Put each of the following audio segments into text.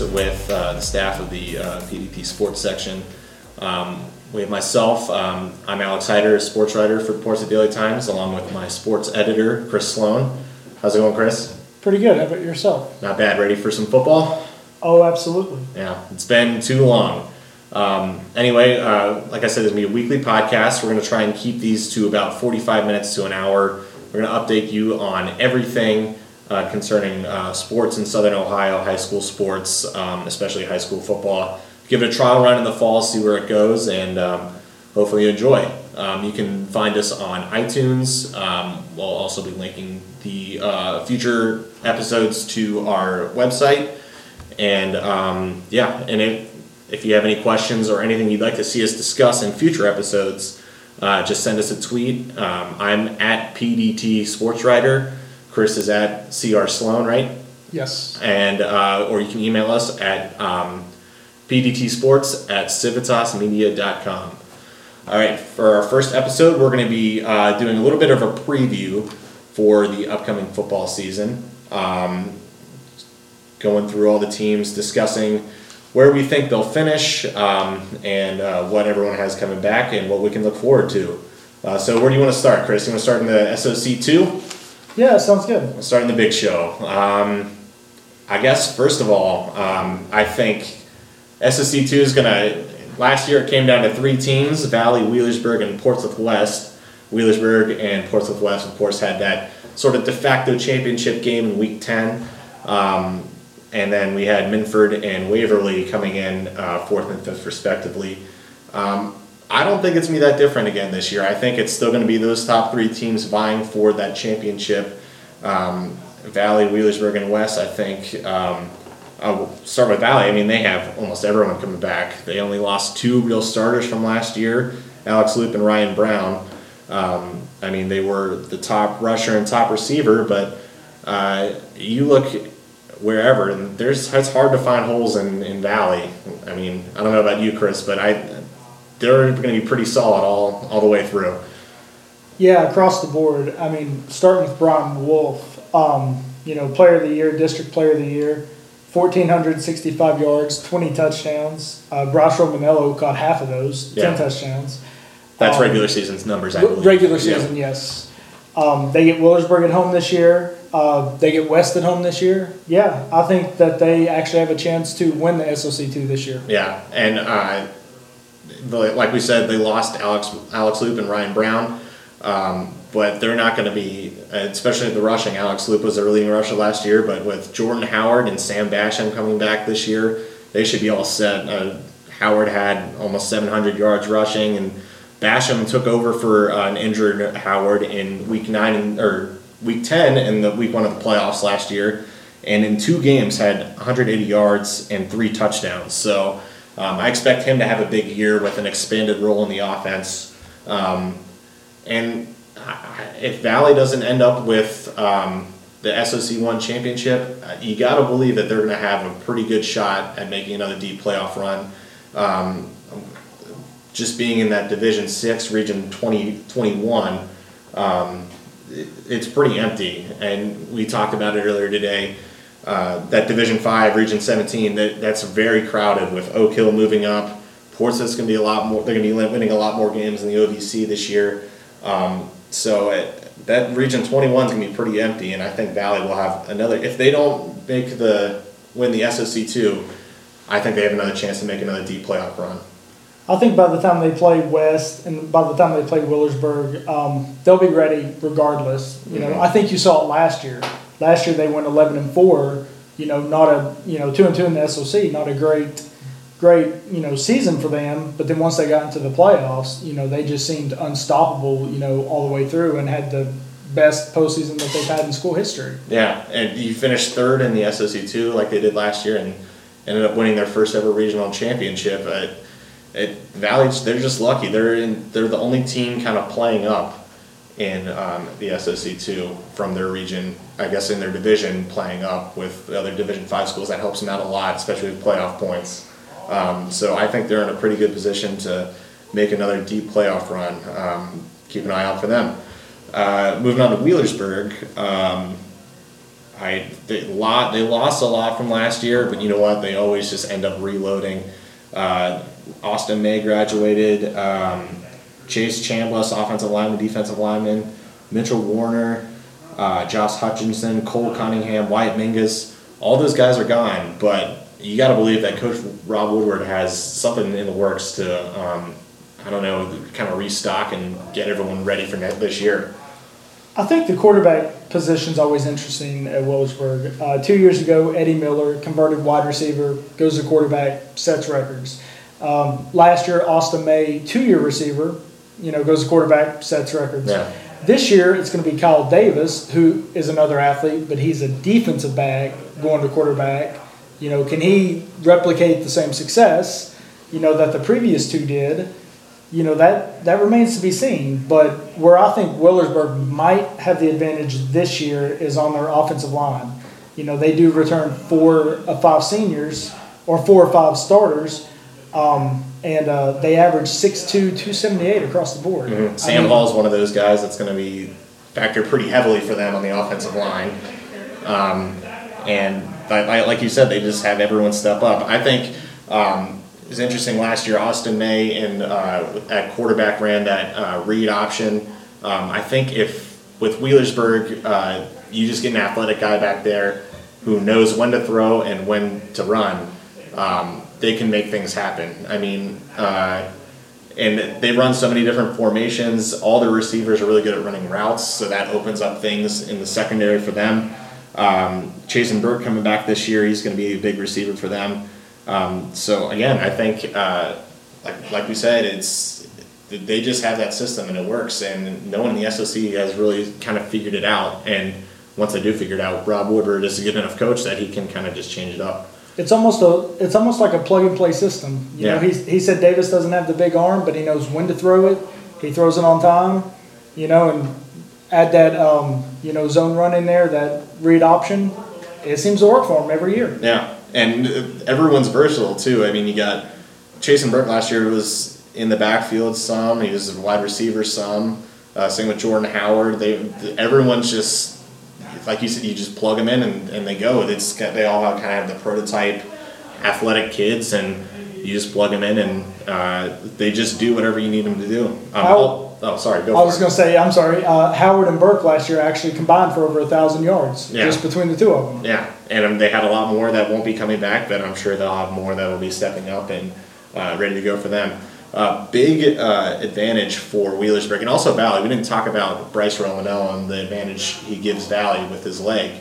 with uh, the staff of the uh, PDT Sports section. Um, we have myself. Um, I'm Alex Hyder, sports writer for the Portsmouth Daily Times, along with my sports editor, Chris Sloan. How's it going, Chris? Pretty good. How about yourself? Not bad. Ready for some football? Oh, absolutely. Yeah, it's been too long. Um, anyway, uh, like I said, there's going to be a weekly podcast. We're going to try and keep these to about 45 minutes to an hour. We're going to update you on everything uh, concerning uh, sports in Southern Ohio, high school sports, um, especially high school football. Give it a trial run in the fall, see where it goes, and um, hopefully you enjoy. Um, you can find us on iTunes. Um, we'll also be linking the uh, future episodes to our website. And um, yeah, and if, if you have any questions or anything you'd like to see us discuss in future episodes, uh, just send us a tweet. Um, I'm at PDT Sports Writer. Chris is at CR Sloan, right? Yes. And uh, or you can email us at um, pdtsports at civitasmedia.com. All right, for our first episode, we're going to be uh, doing a little bit of a preview for the upcoming football season. Um, going through all the teams, discussing where we think they'll finish, um, and uh, what everyone has coming back, and what we can look forward to. Uh, so, where do you want to start, Chris? You want to start in the SOC two? Yeah, sounds good. We'll start in the big show. Um, I guess first of all, um, I think SOC two is gonna. Last year it came down to three teams: Valley, Wheelersburg, and Portsmouth West. Wheelersburg and Portsmouth West, of course, had that sort of de facto championship game in Week Ten. Um, and then we had Minford and Waverly coming in uh, fourth and fifth respectively. Um, I don't think it's gonna be that different again this year. I think it's still going to be those top three teams vying for that championship. Um, Valley, Wheelersburg, and West. I think. Um, I'll start with Valley. I mean, they have almost everyone coming back. They only lost two real starters from last year, Alex Loop and Ryan Brown. Um, I mean, they were the top rusher and top receiver, but uh, you look wherever, and there's it's hard to find holes in, in Valley. I mean, I don't know about you, Chris, but I they're going to be pretty solid all all the way through. Yeah, across the board. I mean, starting with Broughton Wolf, um, you know, player of the year, district player of the year, 1,465 yards, 20 touchdowns. Uh, Bryce Romanello caught half of those, Yeah. 10 touchdowns. That's Um, regular season's numbers, I believe. Regular Yeah. season, yes. Um, they get Wheelersburg at home this year. Uh, they get West at home this year. Yeah, I think that they actually have a chance to win the SOC two this year. Yeah, and uh, like we said, they lost Alex Alex Loop and Ryan Brown, um, but they're not going to be, especially the rushing. Alex Loop was their leading rusher last year, but with Jordan Howard and Sam Basham coming back this year, they should be all set. Uh, Howard had almost 700 yards rushing, and Basham took over for uh, an injured Howard in week nine and, or week 10 in the week one of the playoffs last year, and in two games had 180 yards and three touchdowns. So um, I expect him to have a big year with an expanded role in the offense. Um, and if Valley doesn't end up with um, the SOC one championship, uh, you got to believe that they're going to have a pretty good shot at making another deep playoff run. Um, just being in that Division Six, Region 2021, um, it, it's pretty empty. And we talked about it earlier today. Uh, that Division Five, Region 17, that, that's very crowded with Oak Hill moving up. Portsmouth's going to be a lot more. They're going to be winning a lot more games in the OVC this year. Um, so it, that Region 21 is going to be pretty empty, and I think Valley will have another. If they don't make the win the SOC two, I think they have another chance to make another deep playoff run. I think by the time they play West and by the time they play Wheelersburg, um, they'll be ready regardless. You know, Mhm. I think you saw it last year. Last year they went eleven and four. You know, not a you know two and two in the SOC, not a great, great you know season for them. But then once they got into the playoffs, you know they just seemed unstoppable. You know, all the way through and had the best postseason that they've had in school history. Yeah, and you finished third in the SOC two like they did last year, and ended up winning their first ever regional championship. At, at Valley, they're just lucky. They're in. They're the only team kind of playing up in um, the SOC two from their region. I guess in their division, playing up with the other Division five schools. That helps them out a lot, especially with playoff points. Um, so I think they're in a pretty good position to make another deep playoff run. Um, keep an eye out for them. Uh, moving on to Wheelersburg. Um, I they lot they lost a lot from last year, but you know what? They always just end up reloading. Uh, Austin May graduated. Um, Chase Chambliss, offensive lineman, defensive lineman. Mitchell Warner, uh, Josh Hutchinson, Cole Cunningham, Wyatt Mingus. All those guys are gone, but you got to believe that Coach Rob Woodward has something in the works to, um, I don't know, kind of restock and get everyone ready for this year. I think the quarterback position is always interesting at Wheelersburg. Uh, two years ago, Eddie Miller, converted wide receiver, goes to quarterback, sets records. Um, last year, Austin May, two-year receiver, you know, goes to quarterback, sets records. Yeah. This year, it's going to be Kyle Davis, who is another athlete, but he's a defensive back going to quarterback. You know, can he replicate the same success, you know, that the previous two did? You know, that, that remains to be seen. But where I think Wheelersburg might have the advantage this year is on their offensive line. You know, they do return four of five seniors or four or five starters. Um, and uh, they average 6'2", 278 across the board. Mm-hmm. Sam I mean, Hall's one of those guys that's going to be factored pretty heavily for them on the offensive line. Um, and like you said, they just have everyone step up. I think um, it was interesting last year. Austin May and uh, at quarterback ran that uh, read option. Um, I think if with Wheelersburg, uh, you just get an athletic guy back there who knows when to throw and when to run. Um, they can make things happen. I mean, uh, and they run so many different formations. All the receivers are really good at running routes, so that opens up things in the secondary for them. Um, Chasen Burke coming back this year, he's going to be a big receiver for them. Um, so again, I think, uh, like like we said, it's they just have that system and it works, and no one in the SOC has really kind of figured it out. And once they do figure it out, Rob Woodward is a good enough coach that he can kind of just change it up it's almost a it's almost like a plug and play system. You yeah. know, he he said Davis doesn't have the big arm, but he knows when to throw it. He throws it on time. You know, and add that um, you know zone run in there, that read option. It seems to work for him every year. Yeah, and everyone's versatile too. I mean, you got Chasen Burke last year was in the backfield some. He was a wide receiver some. Uh, same with Jordan Howard. They everyone's just like you said, you just plug them in and, and they go. It's they all have, kind of have the prototype athletic kids, and you just plug them in and uh, they just do whatever you need them to do. Um, oh, oh, sorry. I was going to say, I'm sorry. Uh, Howard and Burke last year actually combined for over a thousand yards yeah. just between the two of them. Yeah, and um, they had a lot more that won't be coming back, but I'm sure they'll have more that will be stepping up and uh, ready to go for them. Uh, big uh, advantage for Wheelersburg and also Valley. We didn't talk about Bryce Romanello and the advantage he gives Valley with his leg,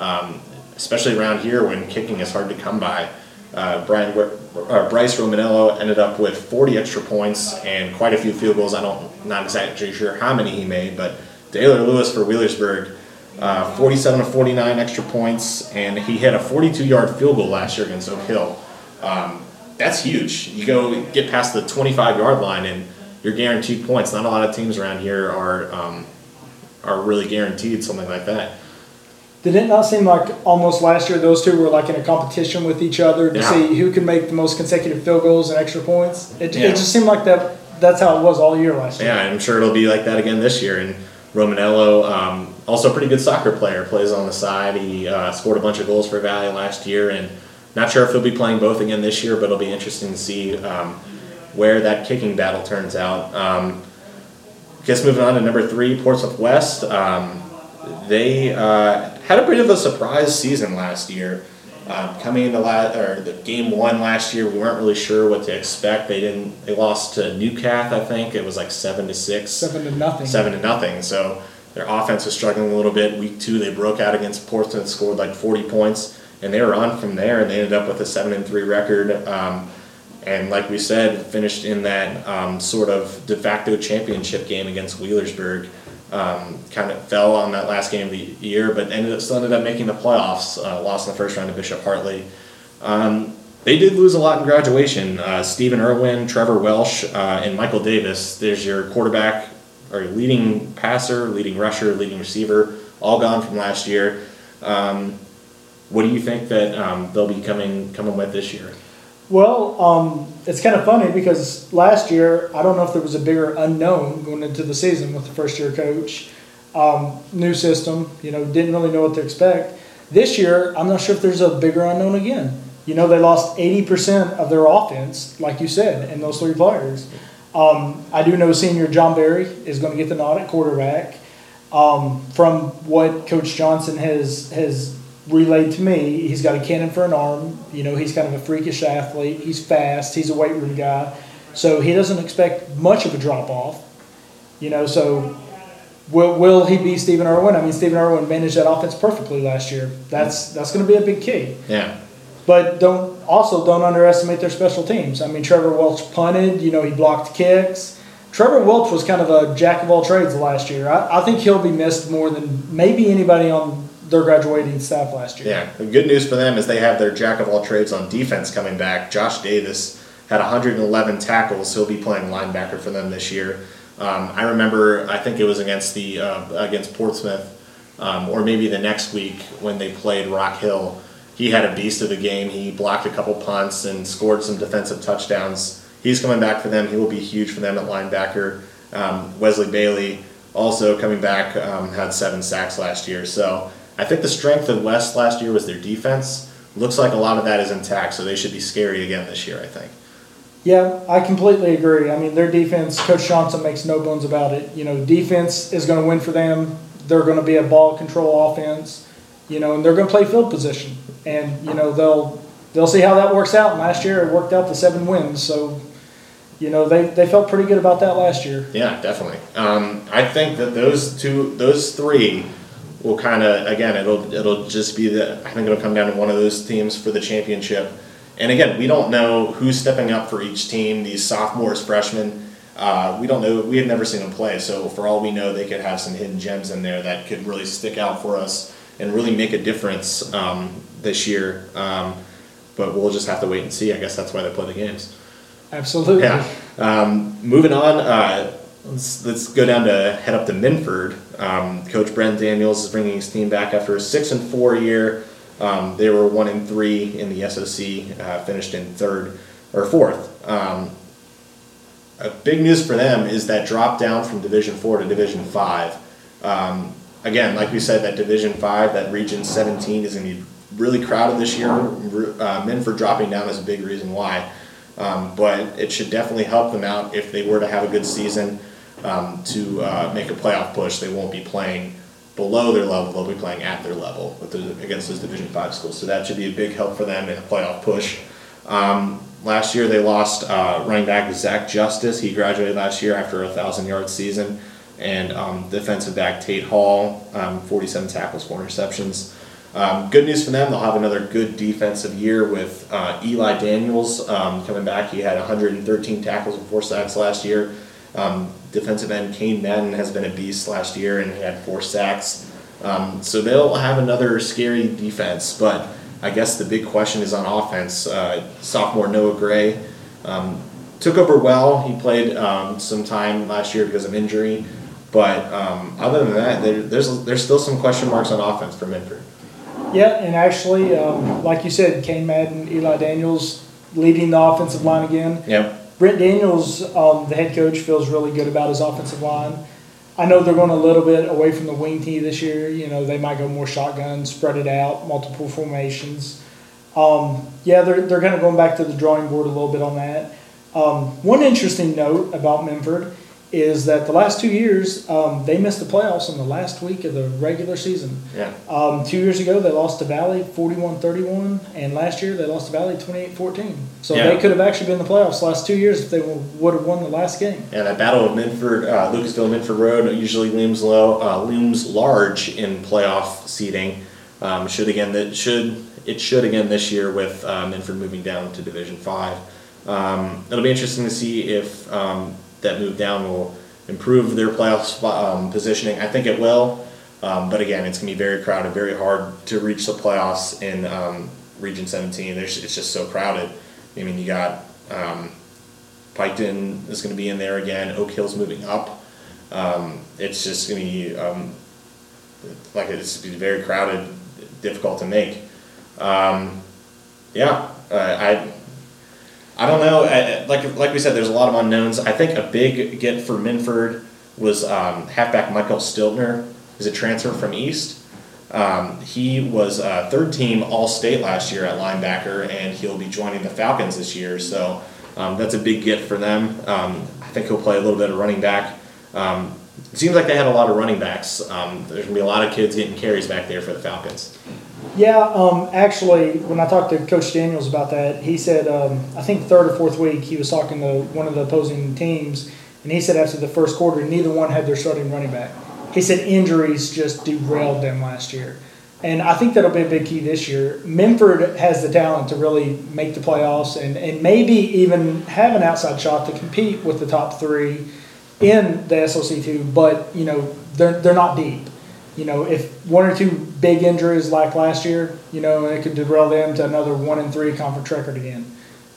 um, especially around here when kicking is hard to come by. Uh, Brian uh, Bryce Romanello ended up with 40 extra points and quite a few field goals. I don't not exactly sure how many he made, but Taylor Lewis for Wheelersburg. Uh, 47 to 49 extra points, and he hit a 42 yard field goal last year against Oak Hill. Um, that's huge. You go get past the 25 yard line and you're guaranteed points. Not a lot of teams around here are um, are really guaranteed something like that. Did it not seem like almost last year those two were like in a competition with each other to yeah. see who could make the most consecutive field goals and extra points? It, yeah. it just seemed like that. That's how it was all year last year. Yeah, I'm sure it'll be like that again this year. And Romanello, um, also a pretty good soccer player, plays on the side. He uh, scored a bunch of goals for Valley last year and not sure if he'll be playing both again this year, but it'll be interesting to see um, where that kicking battle turns out. Um, guess moving on to number three, Portsmouth West. Um, they uh, had a bit of a surprise season last year. Um, coming into la- or the game one last year, we weren't really sure what to expect. They didn't. They lost to Newcath, I think it was like seven to six. Seven to nothing. Seven to nothing. So their offense was struggling a little bit. Week two, they broke out against Portsmouth, and scored like forty points and they were on from there, and they ended up with a seven and three record. Um, and like we said, finished in that um, sort of de facto championship game against Wheelersburg. Um, kind of fell on that last game of the year, but ended up still ended up making the playoffs. Uh, lost in the first round to Bishop Hartley. Um, they did lose a lot in graduation. Uh, Stephen Irwin, Trevor Welsh, uh, and Michael Davis. There's your quarterback or leading passer, leading rusher, leading receiver, all gone from last year. Um, what do you think that um, they'll be coming coming with this year? Well, um, it's kind of funny because last year I don't know if there was a bigger unknown going into the season with the first year coach, um, new system. You know, didn't really know what to expect. This year, I'm not sure if there's a bigger unknown again. You know, they lost 80% of their offense, like you said, in those three players. Um, I do know senior John Berry is going to get the nod at quarterback. Um, from what Coach Johnson has has relayed to me, he's got a cannon for an arm. You know, he's kind of a freakish athlete. He's fast. He's a weight room guy, so he doesn't expect much of a drop off. You know, so will, will he be Stephen Irwin? I mean, Stephen Irwin managed that offense perfectly last year. That's that's going to be a big key. Yeah. But don't also don't underestimate their special teams. I mean, Trevor Welch punted. You know, he blocked kicks. Trevor Welch was kind of a jack of all trades last year. I, I think he'll be missed more than maybe anybody on their graduating staff last year. Yeah, the good news for them is they have their jack of all trades on defense coming back. Josh Davis had 111 tackles. He'll be playing linebacker for them this year. Um, I remember, I think it was against the uh, against Portsmouth, um, or maybe the next week when they played Rock Hill. He had a beast of a game. He blocked a couple punts and scored some defensive touchdowns he's coming back for them. He will be huge for them at linebacker. Um, Wesley Bailey also coming back um, had seven sacks last year. So I think the strength of West last year was their defense. Looks like a lot of that is intact, so they should be scary again this year. I think. Yeah, I completely agree. I mean, their defense, Coach Johnson makes no bones about it. You know, defense is going to win for them. They're going to be a ball control offense, you know, and they're going to play field position. And, you know, they'll they'll see how that works out. And last year it worked out to seven wins. So you know, they, they felt pretty good about that last year. Yeah, definitely. Um, I think that those two, those three, will kind of again, it'll it'll just be the. I think it'll come down to one of those teams for the championship. And again, we don't know who's stepping up for each team. These sophomores, freshmen, uh, we don't know. We have never seen them play, so for all we know, they could have some hidden gems in there that could really stick out for us and really make a difference um, this year. Um, but we'll just have to wait and see. I guess that's why they play the games. Absolutely. Yeah. Um, moving on, uh, let's, let's go down to head up to Minford. Um, Coach Brent Daniels is bringing his team back after a six and four year. Um, they were one and three in the SOC, uh, finished in third or fourth. Um, big news for them is that drop down from Division Four to Division Five. Um, again, like we said, that Division Five, that Region 17 is going to be really crowded this year. Uh, Minford dropping down is a big reason why. Um, but it should definitely help them out if they were to have a good season um, to uh, make a playoff push. They won't be playing below their level; they'll be playing at their level the, against those Division Five schools. So that should be a big help for them in a playoff push. Um, last year they lost uh, running back Zach Justice. He graduated last year after a thousand yard season, and um, defensive back Tate Hall, um, 47 tackles, four interceptions. Um, good news for them, they'll have another good defensive year with uh, Eli Daniels um, coming back. He had 113 tackles and four sacks last year. Um, defensive end Kane Madden has been a beast last year and he had four sacks. Um, so they'll have another scary defense, but I guess the big question is on offense. Uh, sophomore Noah Gray um, took over well. He played um, some time last year because of injury, but other than that, there, there's there's still some question marks on offense for Minford. Yeah, and actually, um, like you said, Kane Madden, Eli Daniels leading the offensive line again. Yep. Brent Daniels, um, the head coach, feels really good about his offensive line. I know they're going a little bit away from the wing tee this year. You know, they might go more shotgun, spread it out, multiple formations. Um, yeah, they're, they're kind of going back to the drawing board a little bit on that. Um, one interesting note about Minford is that the last two years um, they missed the playoffs in the last week of the regular season. Yeah. Um, two years ago they lost to Valley 41-31, and last year they lost to Valley 28-14. So yeah. they could have actually been in the playoffs last two years if they would have won the last game. Yeah, that battle of Minford, uh, Lucasville, Minford Road usually looms low, uh, looms large in playoff seeding. Um, should again that should it should again this year with uh, Minford moving down to Division Five. Um, it'll be interesting to see if um, that move down will improve their playoff um, positioning. I think it will, um, but again, it's going to be very crowded, very hard to reach the playoffs in um, Region 17. There's, it's just so crowded. I mean, you got um, Piketon is going to be in there again. Oak Hill's moving up. Um, it's just going to be um, like it's be very crowded, difficult to make. yeah, uh, I I don't know. I, like like we said, there's a lot of unknowns. I think a big get for Minford was um, halfback Michael Stiltner, who's a transfer from East. Um, he was uh, third team All State last year at linebacker, and he'll be joining the Falcons this year. So um, that's a big get for them. Um, I think he'll play a little bit of running back. Um, it seems like they had a lot of running backs. Um, there's gonna be a lot of kids getting carries back there for the Falcons. Yeah, um, actually, when I talked to Coach Daniels about that, he said um, I think third or fourth week he was talking to one of the opposing teams, and he said after the first quarter, neither one had their starting running back. He said injuries just derailed them last year, and I think that'll be a big key this year. Minford has the talent to really make the playoffs and and maybe even have an outside shot to compete with the top three in the SOC two, but you know they're they're not deep you know, if one or two big injuries like last year, you know, it could derail them to another one and three conference record again.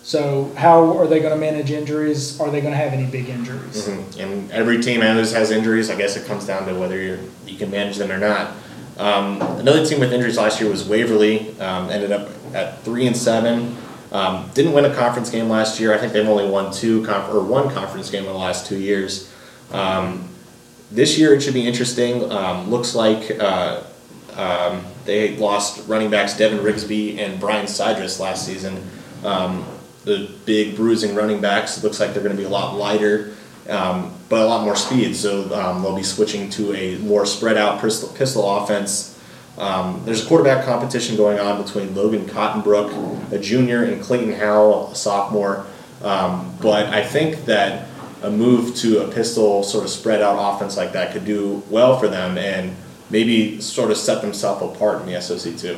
So how are they going to manage injuries? Are they going to have any big injuries? Mm-hmm. And every team has has injuries. I guess it comes down to whether you you can manage them or not. Um, another team with injuries last year was Waverly. Um, ended up at three and seven. Um, didn't win a conference game last year. I think they've only won two conf- or one conference game in the last two years. Um, this year it should be interesting. Um, looks like uh, um, they lost running backs Devin Rigsby and Brian Sidris last season. Um, the big bruising running backs It looks like they're going to be a lot lighter, um, but a lot more speed. So um, they'll be switching to a more spread out pistol, pistol offense. Um, there's a quarterback competition going on between Logan Cottonbrook, a junior, and Clayton Howell, a sophomore. but I think that a move to a pistol sort of spread out offense like that could do well for them and maybe sort of set themselves apart in the SOC too.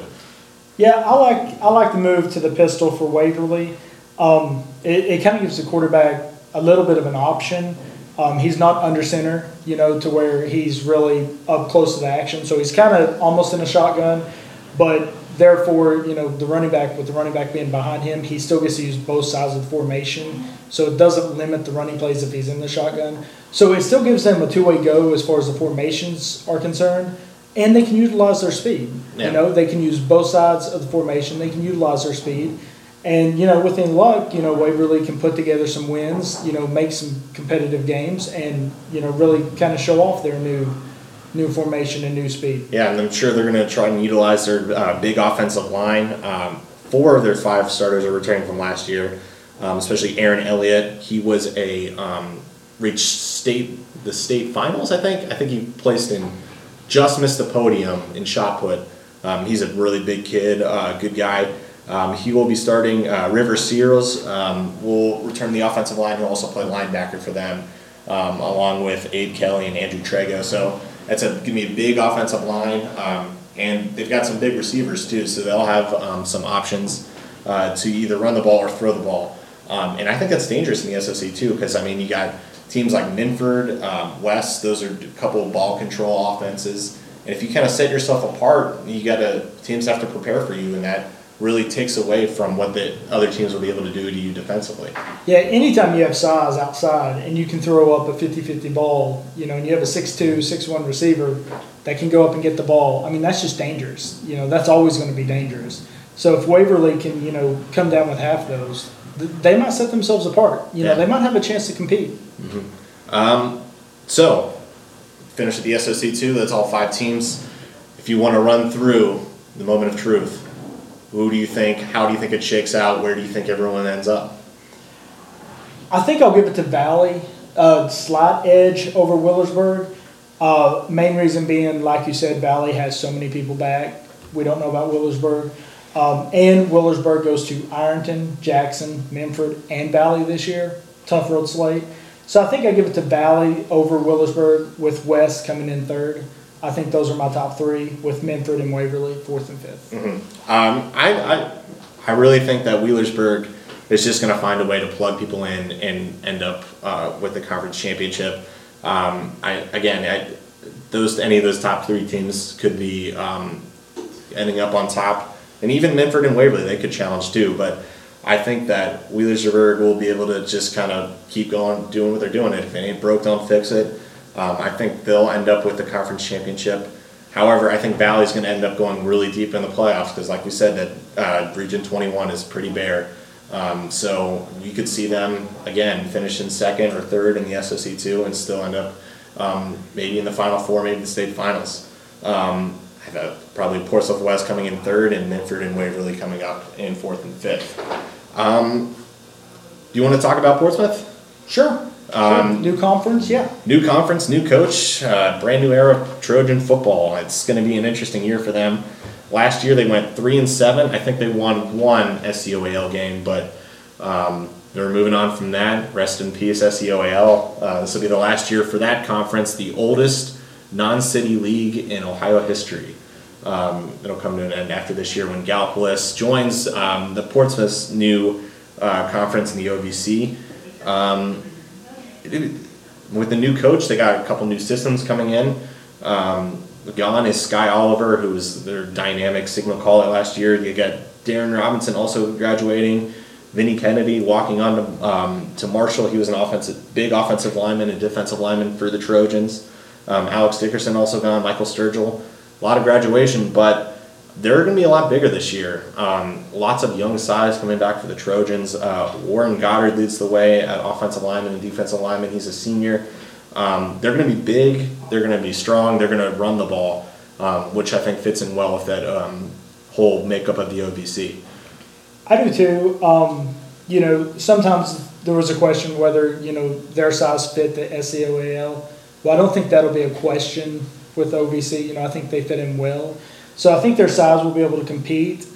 Yeah, I like I like the move to the pistol for Waverly. Um, it, it kind of gives the quarterback a little bit of an option. Um, he's not under center, you know, to where he's really up close to the action. So he's kind of almost in a shotgun, but therefore, you know, the running back, with the running back being behind him, he still gets to use both sides of the formation. So it doesn't limit the running plays if he's in the shotgun. So it still gives them a two way go as far as the formations are concerned. And they can utilize their speed. Yeah. You know, they can use both sides of the formation. They can utilize their speed. And, you know, within luck, you know, Waverly can put together some wins, you know, make some competitive games and, you know, really kind of show off their new new formation and new speed. Yeah, and I'm sure they're going to try and utilize their uh, big offensive line. Um, four of their five starters are returning from last year, um, especially Aaron Elliott. He was a um, reached state the state finals. I think. I think he placed in just missed the podium in shot put. Um, he's a really big kid, uh, good guy. Um, he will be starting. Uh, River Sears um, will return the offensive line. He'll also play linebacker for them, along with Abe Kelly and Andrew Trego. So that's a gonna be a big offensive line, um, and they've got some big receivers too, so they'll have um, some options uh, to either run the ball or throw the ball. Um, and I think that's dangerous in the SOC too, because I mean you got teams like Minford, um, West; those are a couple of ball control offenses. And if you kind of set yourself apart, you got to teams have to prepare for you, and that really takes away from what the other teams will be able to do to you defensively. Yeah, anytime you have size outside and you can throw up a 50-50 ball, you know, and you have a 6'2", 6'1 receiver that can go up and get the ball, I mean, that's just dangerous. You know, that's always going to be dangerous. So if Waverly can, you know, come down with half those, they might set themselves apart. You know, yeah. they might have a chance to compete. Mm-hmm. Um, so, finish at the SOC two. That's all five teams. If you want to run through the moment of truth, who do you think? How do you think it shakes out? Where do you think everyone ends up? I think I'll give it to Valley. Uh, slight edge over Wheelersburg. Uh, main reason being, like you said, Valley has so many people back. We don't know about Wheelersburg. Um, and Wheelersburg goes to Ironton, Jackson, Minford, and Valley this year. Tough road slate. So I think I give it to Valley over Wheelersburg with West coming in third. I think those are my top three with Minford and Waverly, fourth and 5th mm-hmm. um, I, I, I really think that Wheelersburg is just going to find a way to plug people in and end up uh, with the conference championship. Um, I, again, I, those any of those top three teams could be um, ending up on top, and even Minford and Waverly they could challenge too. But I think that Wheelersburg will be able to just kind of keep going, doing what they're doing. If it ain't broke, don't fix it. Um, I think they'll end up with the conference championship. However, I think Valley's going to end up going really deep in the playoffs because, like we said, that uh, Region 21 is pretty bare. Um, so you could see them again finish in second or third in the SOC two and still end up um, maybe in the final four, maybe the state finals. Um, probably Portsmouth West coming in third, and Minford and Waverly coming up in fourth and fifth. Um, do you want to talk about Portsmouth? Sure. Um, New conference, yeah. New conference, new coach, uh, brand new era of Trojan football. It's going to be an interesting year for them. Last year they went three and seven. I think they won one SEOAL game, but um, they're moving on from that. Rest in peace, SEOAL. Uh, this will be the last year for that conference, the oldest non-city league in Ohio history. Um, it'll come to an end after this year when Gallipolis joins um, the Portsmouth's new uh, conference in the OVC. Um, it- with the new coach, they got a couple new systems coming in. Um, gone is Sky Oliver, who was their dynamic signal caller last year. You got Darren Robinson also graduating. Vinny Kennedy walking on to, um, to Marshall. He was an offensive, big offensive lineman and defensive lineman for the Trojans. Um, Alex Dickerson also gone. Michael Sturgill. A lot of graduation, but they're going to be a lot bigger this year. Um, lots of young size coming back for the Trojans. Uh, Warren Goddard leads the way at offensive lineman and defensive lineman. He's a senior. Um, they're going to be big. They're going to be strong. They're going to run the ball, um, which I think fits in well with that um, whole makeup of the OVC. I do too. Um, you know, sometimes there was a question whether, you know, their size fit the SEOAL. Well, I don't think that'll be a question with OVC. You know, I think they fit in well. So I think their size will be able to compete.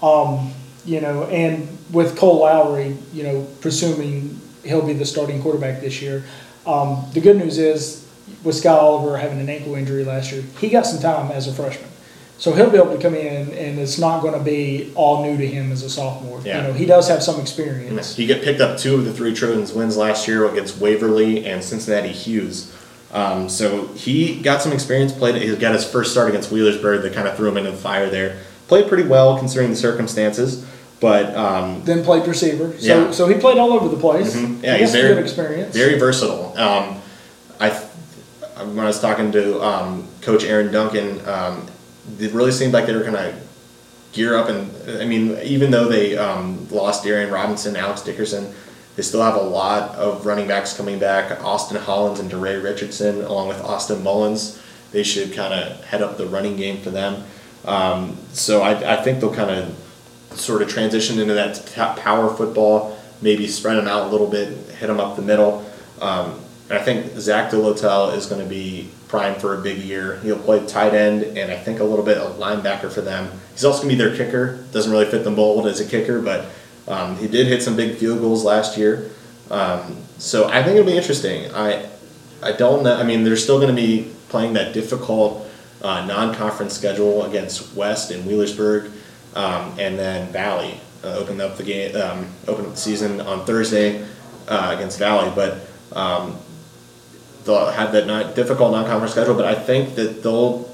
Um, you know, and with Cole Lowry, you know, presuming he'll be the starting quarterback this year. Um, the good news is with Scott Oliver having an ankle injury last year, he got some time as a freshman. So he'll be able to come in, and it's not going to be all new to him as a sophomore. Yeah. You know, he does have some experience. He get picked up two of the three Trojans wins last year against Waverly and Cincinnati Hughes. Um, so he got some experience. Played. He got his first start against Wheelersburg. That kind of threw him into the fire there. Played pretty well considering the circumstances. But um, Then played receiver. So Yeah. so he played all over the place. Mhm. Yeah, he he's very- good experience. very versatile. Um, I when I was talking to um, Coach Aaron Duncan, um, it really seemed like they were kind of gear up and I mean, even though they um, lost Darian Robinson, Alex Dickerson, they still have a lot of running backs coming back. Austin Hollins and DeRay Richardson, along with Austin Mullins, they should kind of head up the running game for them. Um, so I, I think they'll kind of sort of transition into that t- power football, maybe spread them out a little bit, hit them up the middle. Um, and I think Zach DeLotel is going to be primed for a big year. He'll play tight end and I think a little bit of linebacker for them. He's also going to be their kicker. Doesn't really fit the mold as a kicker, but um, he did hit some big field goals last year. Um, so I think it'll be interesting. I I don't know. I mean, they're still going to be playing that difficult uh, non-conference schedule against West and Wheelersburg, um, and then Valley. Uh, opened up the game, um, opened up the season on Thursday uh, against Valley, but um, they'll have that not difficult non-conference schedule. But I think that they'll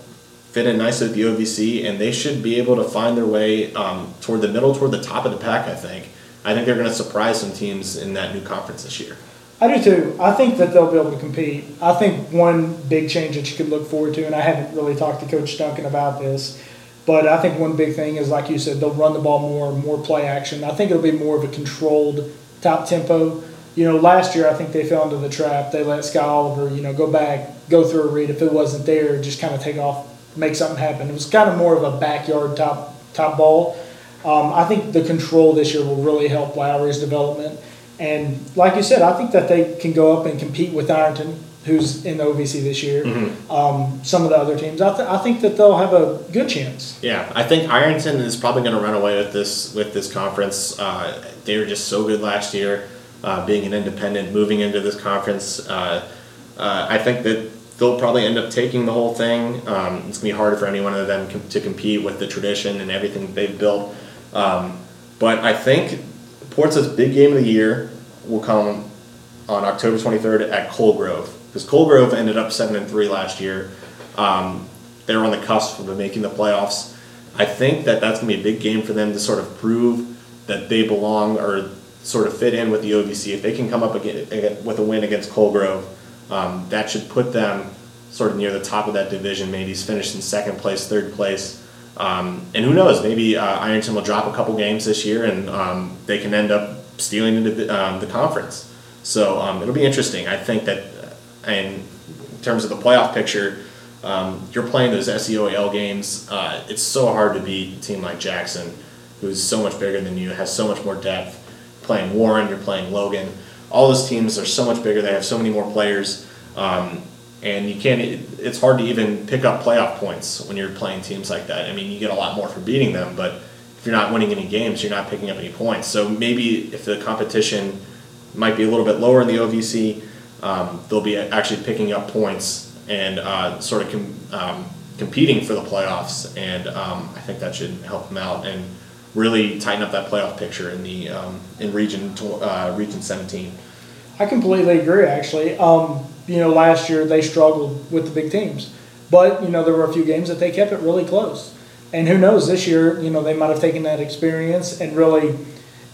fit in nicely with the OVC, and they should be able to find their way um, toward the middle, toward the top of the pack. I think. I think they're going to surprise some teams in that new conference this year. I do too. I think that they'll be able to compete. I think one big change that you could look forward to, and I haven't really talked to Coach Duncan about this, but I think one big thing is, like you said, they'll run the ball more, more play action. I think it'll be more of a controlled top tempo. You know, last year I think they fell into the trap. They let Scott Oliver, you know, go back, go through a read. If it wasn't there, just kind of take off, make something happen. It was kind of more of a backyard top top ball. Um, I think the control this year will really help Lowry's development. And like you said, I think that they can go up and compete with Ironton, who's in the OVC this year. Um, some of the other teams, I, th- I think that they'll have a good chance. Yeah, I think Ironton is probably going to run away with this with this conference. Uh, they were just so good last year, uh, being an independent, moving into this conference. Uh, uh, I think that they'll probably end up taking the whole thing. Um, it's to be harder for any one of them com- to compete with the tradition and everything that they've built. Um, but I think Portsmouth's big game of the year will come on October 23rd at Coal Grove because Coal Grove ended up seven and three last year. Um, they were on the cusp of making the playoffs. I think that that's to be a big game for them to sort of prove that they belong or sort of fit in with the OVC. If they can come up again with a win against Coal Grove, um, that should put them sort of near the top of that division. Maybe he's finished in second place, third place. Um, and who knows? Maybe uh, Ironton will drop a couple games this year, and um, they can end up stealing into the, um, the conference. So um, it'll be interesting. I think that, uh, in terms of the playoff picture, Um, you're playing those SEOAL games. Uh, it's so hard to beat a team like Jackson, who's so much bigger than you, has so much more depth. Playing Warren, you're playing Logan. All those teams are so much bigger. They have so many more players, um, and you can't. It, it's hard to even pick up playoff points when you're playing teams like that. I mean, you get a lot more for beating them, but if you're not winning any games, you're not picking up any points. So maybe if the competition might be a little bit lower in the OVC, um, they'll be actually picking up points and uh, sort of com- um, competing for the playoffs. And um, I think that should help them out and really tighten up that playoff picture in the um, in region uh, region 17. I completely agree. Actually, um, you know, last year they struggled with the big teams, but you know there were a few games that they kept it really close. And who knows, this year, you know, they might have taken that experience and really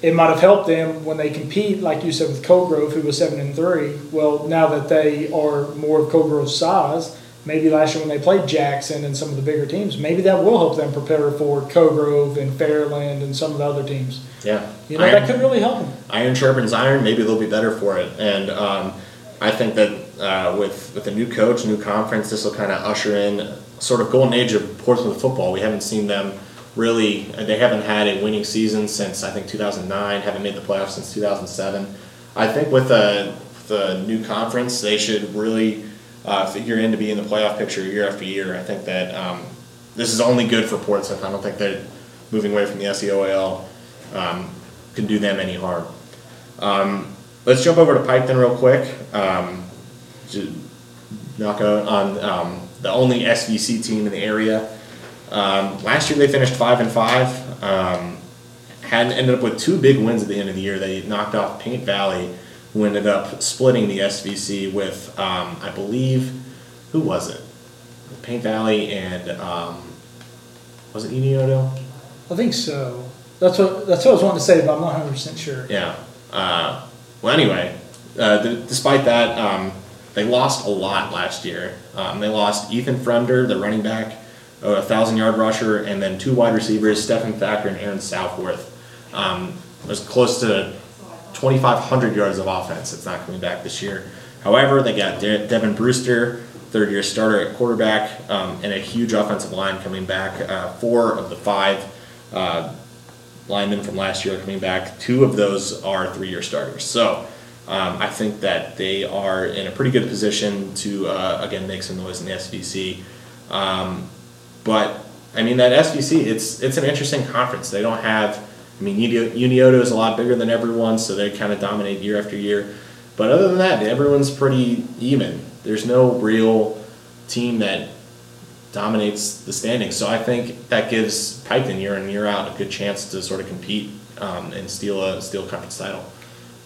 it might have helped them when they compete, like you said, with Cold who was seven and three. Well, now that they are more of size, maybe last year when they played Jackson and some of the bigger teams, maybe that will help them prepare for Cold and Fairland and some of the other teams. Yeah, you know iron, that could really help them. Iron sharpens iron. Maybe they'll be better for it, and um, I think that uh, with with a new coach, new conference, this will kind of usher in sort of golden age of Portsmouth football. We haven't seen them really they haven't had a winning season since I think 2009. Haven't made the playoffs since 2007. I think with the the new conference, they should really uh, figure in to be in the playoff picture year after year. I think that um, this is only good for Portsmouth. I don't think that moving away from the SEOAL um, can do them any harm. Um, let's jump over to Piketon real quick. Um, knock out on um, the only SVC team in the area. Um, last year they finished five and five. Um, had ended up with two big wins at the end of the year. They knocked off Paint Valley, who ended up splitting the SVC with, I believe, who was it? Paint Valley and was it Unioto? I think so. That's what that's what I was wanting to say, but I'm not 100 percent sure. Yeah. Uh, well, anyway, uh, th- despite that, um, they lost a lot last year. Um, they lost Ethan Fremder, the running back a thousand yard rusher, and then two wide receivers, Stephen Thacker and Aaron Southworth. Um, it was close to 2,500 yards of offense. It's not coming back this year. However, they got De- Devin Brewster, third year starter at quarterback, um, and a huge offensive line coming back. Uh, four of the five uh, linemen from last year are coming back. Two of those are three year starters. So um, I think that they are in a pretty good position to, uh, again, make some noise in the SVC. Um, but I mean that SVC, it's it's an interesting conference. They don't have. I mean, Unioto is a lot bigger than everyone, so they kind of dominate year after year. But other than that, everyone's pretty even. There's no real team that dominates the standings. So I think that gives Piketon year in year out a good chance to sort of compete um, and steal a steal conference title.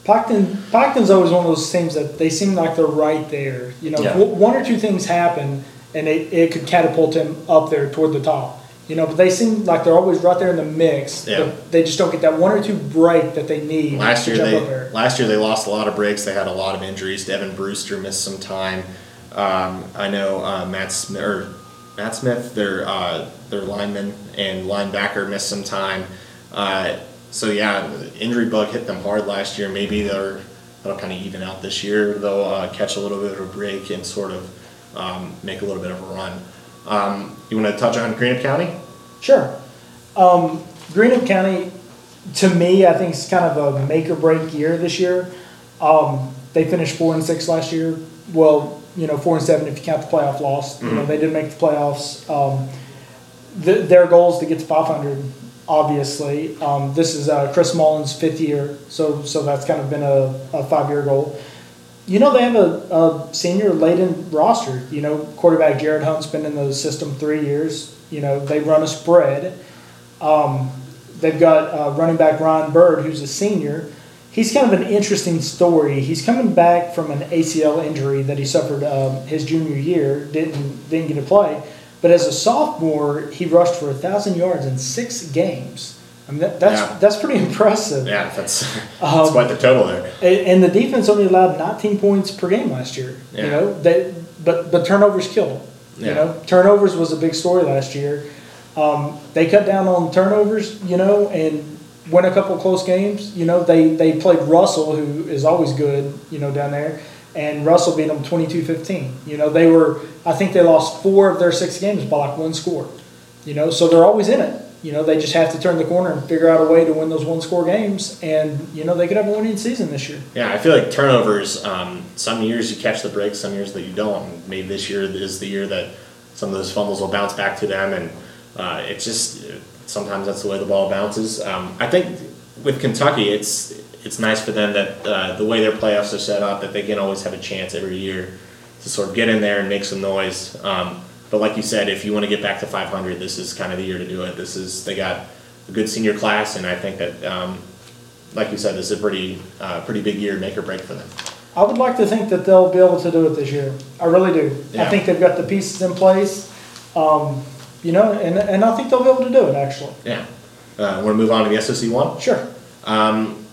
Piketon, Piketon's always one of those teams that they seem like they're right there. You know, yeah. one or two things happen and it, it could catapult him up there toward the top. You know, but they seem like they're always right there in the mix. Yeah. But they just don't get that one or two break that they need. Last year they last year they lost a lot of breaks. They had a lot of injuries. Devin Brewster missed some time. Um, I know uh, Matt Smith, or Matt Smith, their uh, their lineman and linebacker missed some time. Uh, so yeah, injury bug hit them hard last year. Maybe they're that'll kind of even out this year. They'll uh, catch a little bit of a break and sort of um, make a little bit of a run. Um, you want to touch on Greenup County? Sure. Um, Greenup County, to me, I think is kind of a make or break year this year. Um, they finished four and six last year. Well, you know, four and seven if you count the playoff loss. Mm-hmm. You know, mm-hmm. they did make the playoffs. Um, the, their goal is to get to 500. Obviously, um, this is uh, Chris Mullins' fifth year, so so that's kind of been a, a five year goal you know, they have a, a senior laden roster. You know, quarterback Jared Hunt's been in the system three years. You know, they run a spread. Um, they've got uh, running back Ryan Bird, who's a senior. He's kind of an interesting story. He's coming back from an ACL injury that he suffered um, his junior year. Didn't didn't get to play, but as a sophomore, he rushed for a thousand yards in six games. I mean, that, that's yeah. that's pretty impressive. Yeah, that's, that's um, quite the total there. And the defense only allowed 19 points per game last year. Yeah. You know, they, but but turnovers killed them. Yeah. You know, turnovers was a big story last year. Um, they cut down on turnovers, you know, and win a couple close games. You know, they they played Russell, who is always good, you know, down there. and Russell beat them 22-15. You know, they were. I think they lost four of their six games by like one score. You know, so they're always in it. You know, they just have to turn the corner and figure out a way to win those one score games, and you know they could have a winning season this year. Yeah, I feel like turnovers. Um, some years you catch the break, some years that you don't. Maybe this year is the year that some of those fumbles will bounce back to them, and uh, it's just sometimes that's the way the ball bounces. Um, I think with Kentucky, it's it's nice for them that uh, the way their playoffs are set up, that they can always have a chance every year to sort of get in there and make some noise. Um, but like you said, if you want to get back to 500, this is kind of the year to do it. This is they got a good senior class, and I think that, um, like you said, this is a pretty uh, pretty big year, make or break for them. I would like to think that they'll be able to do it this year. I really do. I think they've got the pieces in place. Um, you know, and, and I think they'll be able to do it actually. Yeah. Uh, want to move on to the SOC one? Sure. Um,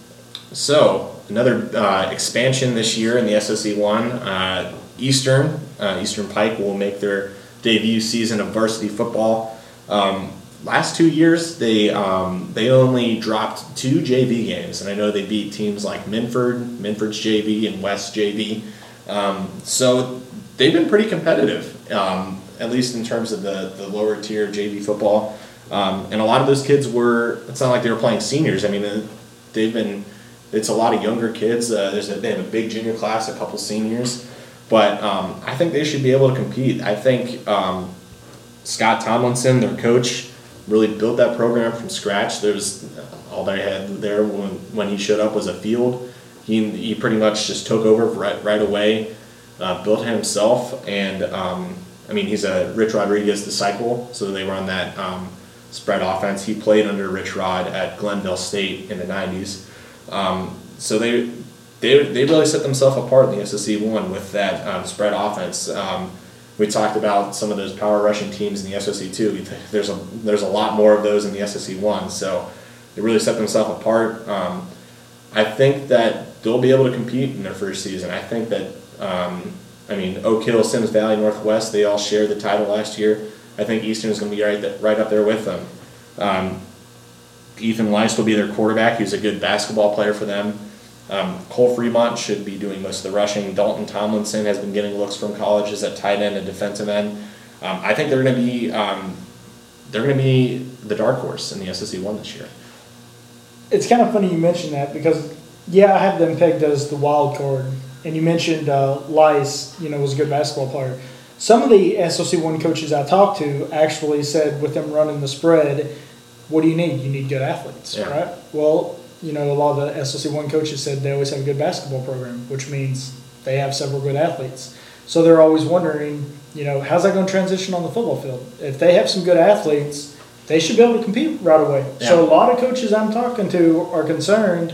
so another uh, expansion this year in the SOC one. Uh, Eastern uh, Eastern Pike will make their debut season of varsity football. Um, last two years, they um, they only dropped two JV games, and I know they beat teams like Minford, Minford's JV, and West JV. Um, so they've been pretty competitive, um, at least in terms of the, the lower tier JV football. Um, and a lot of those kids were, it's not like they were playing seniors. I mean, uh, they've been, it's a lot of younger kids. Uh, there's a, they have a big junior class, a couple seniors. But um, I think they should be able to compete. I think um, Scott Tomlinson, their coach, really built that program from scratch. There's all they had there when, when he showed up was a field. He, he pretty much just took over right, right away, uh, built it himself, and um, I mean he's a Rich Rodriguez disciple, so they run that um, spread offense. He played under Rich Rod at Glenville State in the '90s, um, so they they they really set themselves apart in the SOC one with that um, spread offense. Um, we talked about some of those power rushing teams in the SOC two. There's a there's a lot more of those in the SOC one, so they really set themselves apart. Um, I think that they'll be able to compete in their first season. I think that um, I mean Oak Hill, Symmes Valley, Northwest, they all shared the title last year. I think Eastern is going to be right right up there with them. Um, Ethan Leiss will be their quarterback. He's a good basketball player for them. Um, Cole Fremont should be doing most of the rushing. Dalton Tomlinson has been getting looks from colleges at tight end and defensive end. Um, I think they're going to be um, they're going to be the dark horse in the SOC one this year. It's kind of funny you mentioned that because, yeah, I have them pegged as the wild card. And you mentioned uh, Lice, you know, was a good basketball player. Some of the SOC one coaches I talked to actually said with them running the spread, what do you need? You need good athletes, Yeah. right? Well, you know, a lot of the SOC one coaches said they always have a good basketball program, which means they have several good athletes. So they're always wondering, you know, how's that going to transition on the football field? If they have some good athletes, they should be able to compete right away. So a lot of coaches I'm talking to are concerned,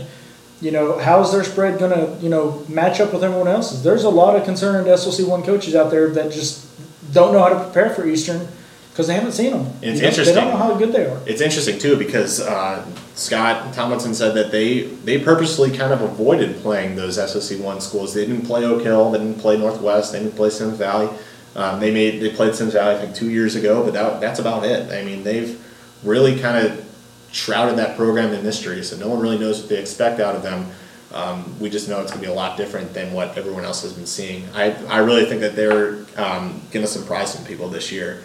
you know, how's their spread going to, you know, match up with everyone else's? There's a lot of concerned SOC one coaches out there that just don't know how to prepare for Eastern because they haven't seen them. It's You know, They interesting. don't know how good they are. It's interesting too because uh, Scott Tomlinson said that they they purposely kind of avoided playing those SOC one schools. They didn't play Oak Hill, they didn't play Northwest, they didn't play Symmes Valley. Um, they made they played Symmes Valley I think two years ago, but that, that's about it. I mean they've really kind of shrouded that program in mystery, so no one really knows what they expect out of them. Um, we just know it's going to be a lot different than what everyone else has been seeing. I, I really think that they're um, going to surprise some people this year.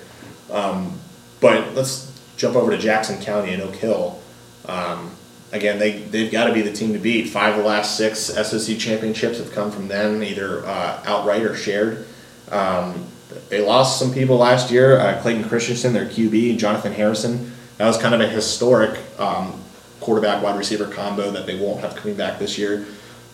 Um, but let's jump over to Jackson County and Oak Hill. Um, again, they, they've got to be the team to beat. Five of the last six SOC championships have come from them, either uh, outright or shared. Um, they lost some people last year. Uh, Clayton Christensen, their QB, Jonathan Harrison. That was kind of a historic um, quarterback wide receiver combo that they won't have coming back this year.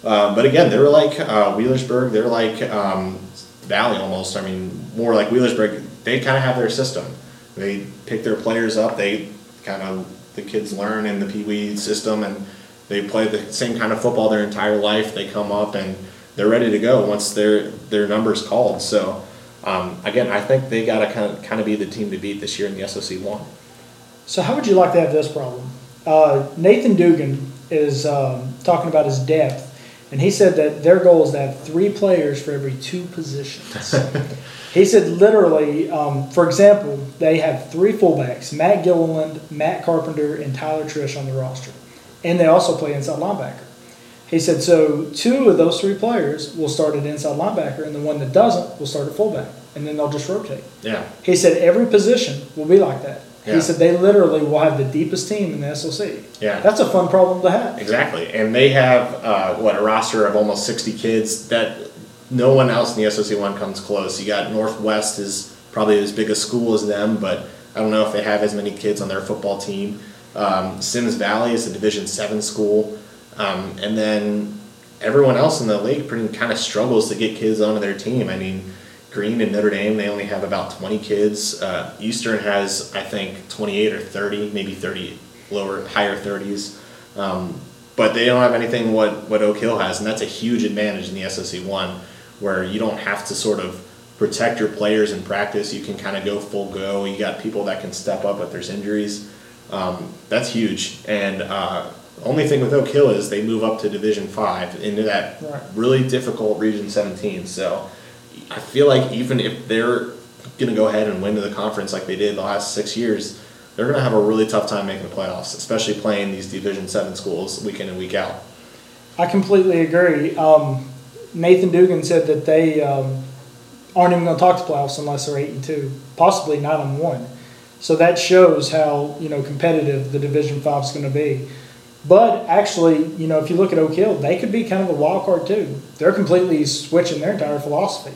Um, but again, they're like uh, Wheelersburg. They're like um, Valley almost. I mean, more like Wheelersburg. They kind of have their system. They pick their players up. They kind of the kids learn in the Pee Wee system, and they play the same kind of football their entire life. They come up and they're ready to go once their their numbers called. So um, again, I think they got to kind of kind of be the team to beat this year in the SOC one. So how would you like to have this problem? Uh, Nathan Dugan is um, talking about his depth, and he said that their goal is to have three players for every two positions. he said literally, um, for example, they have three fullbacks: Matt Gilliland, Matt Carpenter, and Tyler Trish on the roster, and they also play inside linebacker. He said, so two of those three players will start at inside linebacker, and the one that doesn't will start at fullback, and then they'll just rotate. Yeah. He said every position will be like that. Yeah. He said they literally will have the deepest team in the SOC. Yeah. That's a fun problem to have. Exactly, and they have uh, what a roster of almost sixty kids that no one else in the SOC one comes close. You got Northwest is probably as big a school as them, but I don't know if they have as many kids on their football team. Um, Symmes Valley is a Division seven school, um, and then everyone else in the league pretty kind of struggles to get kids onto their team. I mean. Green and Notre Dame, they only have about 20 kids. Uh, Eastern has, I think, 28 or 30, maybe 30, lower, higher 30s. Um, but they don't have anything what, what Oak Hill has, and that's a huge advantage in the SOC one, where you don't have to sort of protect your players in practice. You can kind of go full go. You got people that can step up if there's injuries. Um, that's huge. And uh, only thing with Oak Hill is they move up to Division Five into that Right. really difficult Region 17. So I feel like even if they're going to go ahead and win to the conference like they did the last six years, they're going to have a really tough time making the playoffs, especially playing these Division Seven schools week in and week out. I completely agree. Um, Nathan Dugan said that they um, aren't even going to talk to playoffs unless they're eight and two, possibly nine and one. So that shows how you know competitive the Division Five is going to be. But actually, you know, if you look at Oak Hill, they could be kind of a wild card too. They're completely switching their entire philosophy.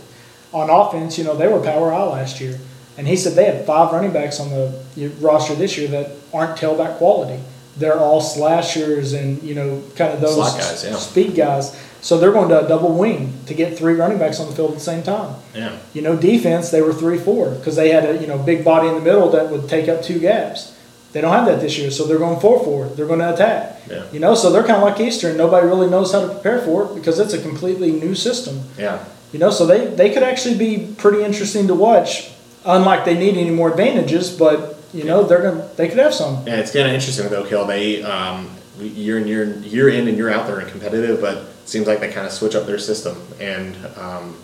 On offense, you know, they were power eye last year, and he said they have five running backs on the roster this year that aren't tailback quality. They're all slashers and you know, kind of those guys, yeah. speed guys. So they're going to a double wing to get three running backs on the field at the same time. Yeah, You know, defense they were three four because they had a you know big body in the middle that would take up two gaps. They don't have that this year, so they're going four four. They're going to attack. Yeah. You know, so they're kind of like Eastern. Nobody really knows how to prepare for it because it's a completely new system. yeah, You know, so they, they could actually be pretty interesting to watch. Unlike they need any more advantages, but you know they're gonna they could have some. yeah. It's kind of interesting with Oak Hill. They um, year in year year in and year out they're competitive, but it seems like they kind of switch up their system and um,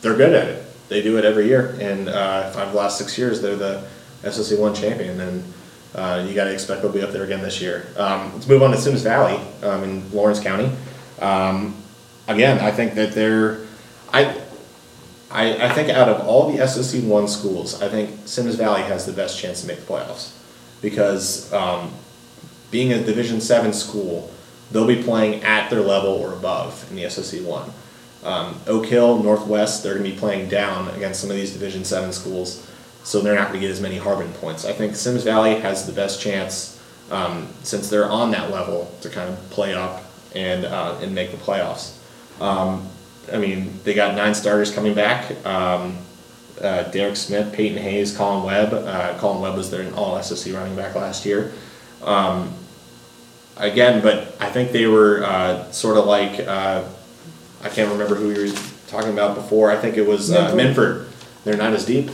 they're good at it. They do it every year, and uh, five of the last six years they're the SOC one champion, and uh, you got to expect they'll be up there again this year. Um, let's move on to Symmes Valley um, in Lawrence County. Um, again, I think that they're I. I, I think out of all the SOC one schools, I think Symmes Valley has the best chance to make the playoffs because um, being a Division Seven school, they'll be playing at their level or above in the SOC one. Um, Oak Hill, Northwest, they're going to be playing down against some of these Division Seven schools, so they're not going to get as many Harbin points. I think Symmes Valley has the best chance um, since they're on that level to kind of play up and uh, and make the playoffs. Um, I mean, they got nine starters coming back. Um, uh, Derek Smith, Peyton Hayes, Colin Webb. Uh, Colin Webb was their all SOC running back last year. Um, again, but I think they were uh, sort of like uh, I can't remember who you were talking about before. I think it was uh, Minford. Minford. They're not as deep.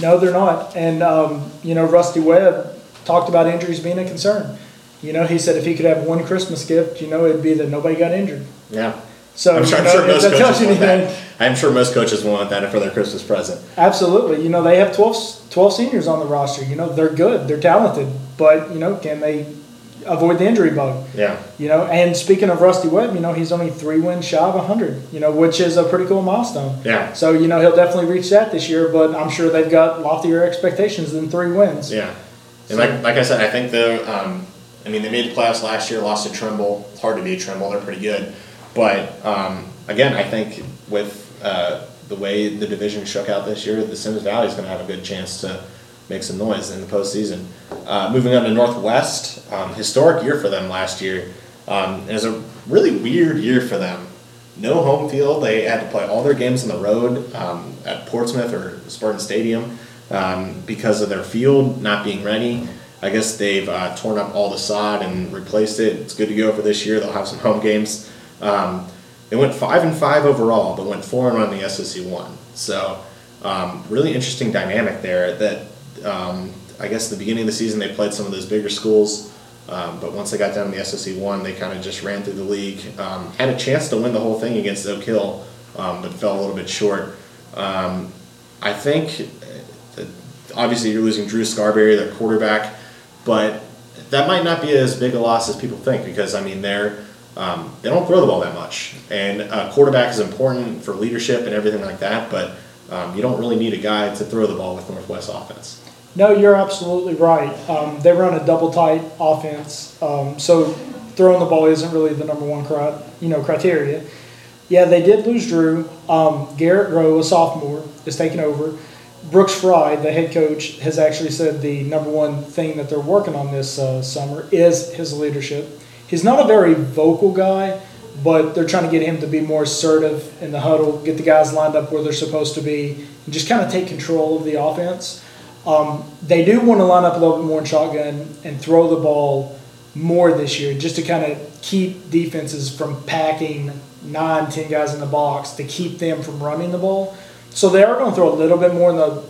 No, they're not. And um, you know, Rusty Webb talked about injuries being a concern. You know, he said if he could have one Christmas gift, you know, it'd be that nobody got injured. Yeah. So I'm sure, you I'm sure most coaches want that. I'm sure most coaches want that for their Christmas present. absolutely. You know, they have 12, 12 seniors on the roster. You know, they're good, they're talented, but you know, can they avoid the injury bug? Yeah. You know, and speaking of Rusty Webb, you know, he's only three wins shy of 100, you know, which is a pretty cool milestone. Yeah. So, you know, he'll definitely reach that this year, but I'm sure they've got loftier expectations than three wins. Yeah, and like like I said, I think the um, I mean they made the playoffs last year, lost to Trimble. It's hard to beat Trimble; they're pretty good. But um, again, I think with uh, the way the division shook out this year, the Symmes Valley is going to have a good chance to make some noise in the postseason. Uh, moving on to Northwest, um, historic year for them last year. Um, it was a really weird year for them. No home field. They had to play all their games on the road um, at Portsmouth or Spartan Stadium um, because of their field not being ready. I guess they've uh, torn up all the sod and replaced it. It's good to go for this year. They'll have some home games. Um, they went five and five overall, but went four and one in the SOC one. So um, really interesting dynamic there. That um, I guess the beginning of the season they played some of those bigger schools. Um, but once they got down to the SOC one, they kind of just ran through the league. Um, had a chance to win the whole thing against Oak Hill, um, but fell a little bit short. Um, I think uh, obviously you're losing Drew Scarberry, their quarterback, but that might not be as big a loss as people think because I mean they're um, they don't throw the ball that much. And a quarterback is important for leadership and everything like that, but um, you don't really need a guy to throw the ball with Northwest offense. No, you're absolutely right. Um, they run a double tight offense, um, so throwing the ball isn't really the number one cri- you know criteria. Yeah, they did lose Drew. Um, Garrett Rowe, a sophomore, is taking over. Brooks Fry, the head coach, has actually said the number one thing that they're working on this uh, summer is his leadership. He's not a very vocal guy, but they're trying to get him to be more assertive in the huddle, get the guys lined up where they're supposed to be, and just kind of take control of the offense. Um, they do want to line up a little bit more in shotgun and throw the ball more this year, just to kind of keep defenses from packing nine, ten guys in the box to keep them from running the ball. So they are going to throw a little bit more in the,